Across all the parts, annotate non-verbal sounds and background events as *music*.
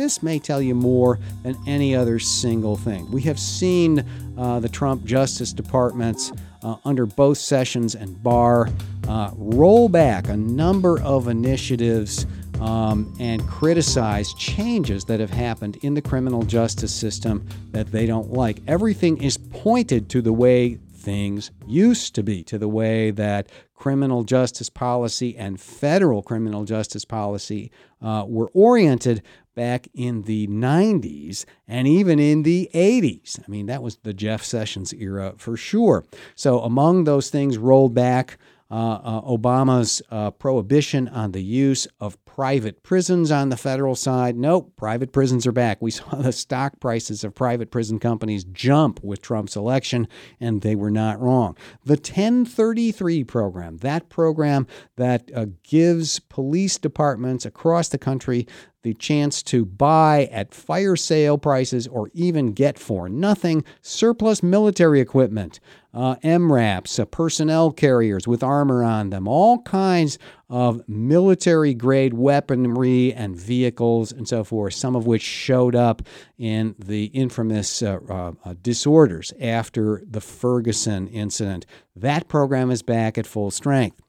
this may tell you more than any other single thing. We have seen uh, the Trump Justice Departments uh, under both Sessions and Barr uh, roll back a number of initiatives um, and criticize changes that have happened in the criminal justice system that they don't like. Everything is pointed to the way things used to be, to the way that criminal justice policy and federal criminal justice policy uh, were oriented back in the 90s and even in the 80s. I mean, that was the Jeff Sessions era for sure. So, among those things rolled back Obama's uh, prohibition on the use of private prisons on the federal side. Nope, private prisons are back. We *laughs* saw the stock prices of private prison companies jump with Trump's election, and they were not wrong. The 1033 program, that program that uh, gives police departments across the country the chance to buy at fire sale prices or even get for nothing surplus military equipment, uh, MRAPs, uh, personnel carriers with armor on them, all kinds of military grade weaponry and vehicles and so forth, some of which showed up in the infamous uh, uh, uh disorders after the Ferguson incident. That program is back at full strength.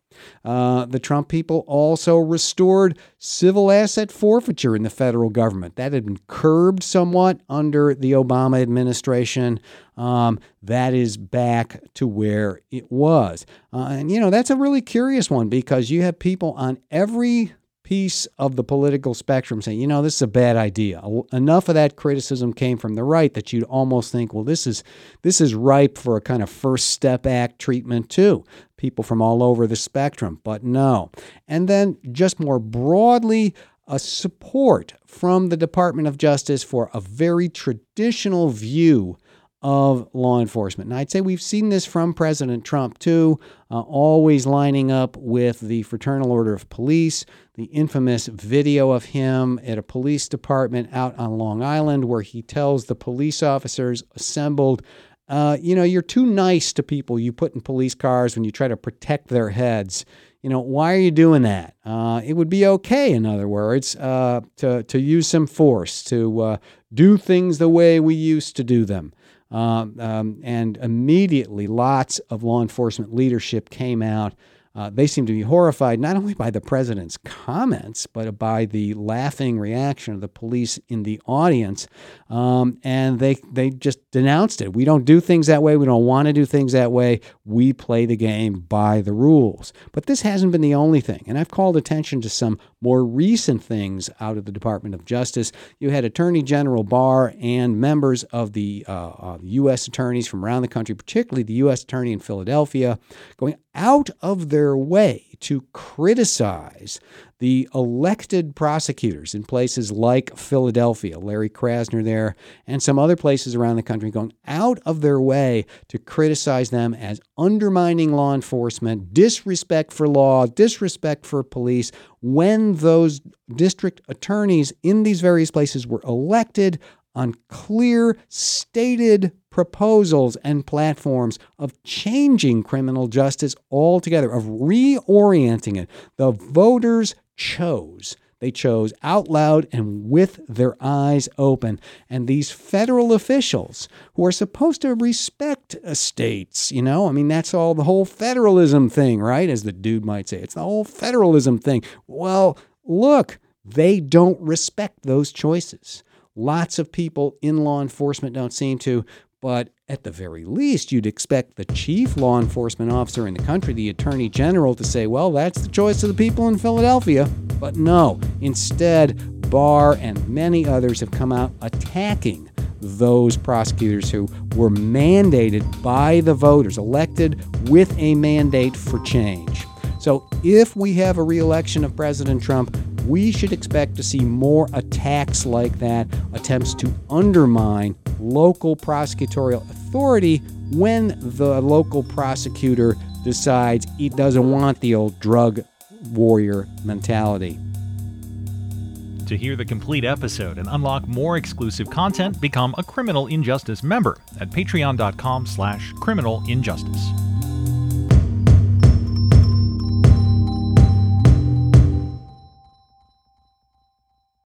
Uh, the Trump people also restored civil asset forfeiture in the federal government. That had been curbed somewhat under the Obama administration. Um, that is back to where it was. Uh, and, you know, that's a really curious one because you have people on every piece of the political spectrum saying, you know, this is a bad idea. Enough of that criticism came from the right that you'd almost think, well, this is this is ripe for a kind of first step act treatment too. People from all over the spectrum, but no. And then just more broadly, a support from the Department of Justice for a very traditional view of law enforcement. And I'd say we've seen this from President Trump too, uh, always lining up with the Fraternal Order of Police, the infamous video of him at a police department out on Long Island where he tells the police officers assembled, uh, you know, you're too nice to people you put in police cars when you try to protect their heads. You know, why are you doing that? Uh, it would be okay, in other words, uh, to, to use some force, to uh, do things the way we used to do them. Um, um, and immediately, lots of law enforcement leadership came out uh, they seem to be horrified not only by the president's comments, but by the laughing reaction of the police in the audience. Um, and they, they just denounced it. We don't do things that way. We don't want to do things that way. We play the game by the rules. But this hasn't been the only thing. And I've called attention to some more recent things out of the Department of Justice. You had Attorney General Barr and members of the uh, uh, U.S. attorneys from around the country, particularly the U.S. Attorney in Philadelphia, going out of their way to criticize the elected prosecutors in places like Philadelphia, Larry Krasner there, and some other places around the country, going out of their way to criticize them as undermining law enforcement, disrespect for law, disrespect for police, when those district attorneys in these various places were elected on clear, stated proposals and platforms of changing criminal justice altogether, of reorienting it. The voters chose. They chose out loud and with their eyes open. And these federal officials who are supposed to respect states, you know, I mean, that's all the whole federalism thing, right? As the dude might say, it's the whole federalism thing. Well, look, they don't respect those choices. Lots of people in law enforcement don't seem to, but at the very least, you'd expect the chief law enforcement officer in the country, the attorney general, to say, well, that's the choice of the people in Philadelphia. But no, instead, Barr and many others have come out attacking those prosecutors who were mandated by the voters, elected with a mandate for change. So if we have a reelection of President Trump, we should expect to see more attacks like that, attempts to undermine local prosecutorial authority when the local prosecutor decides he doesn't want the old drug warrior mentality. To hear the complete episode and unlock more exclusive content, become a Criminal Injustice member at patreon.com slash criminalinjustice.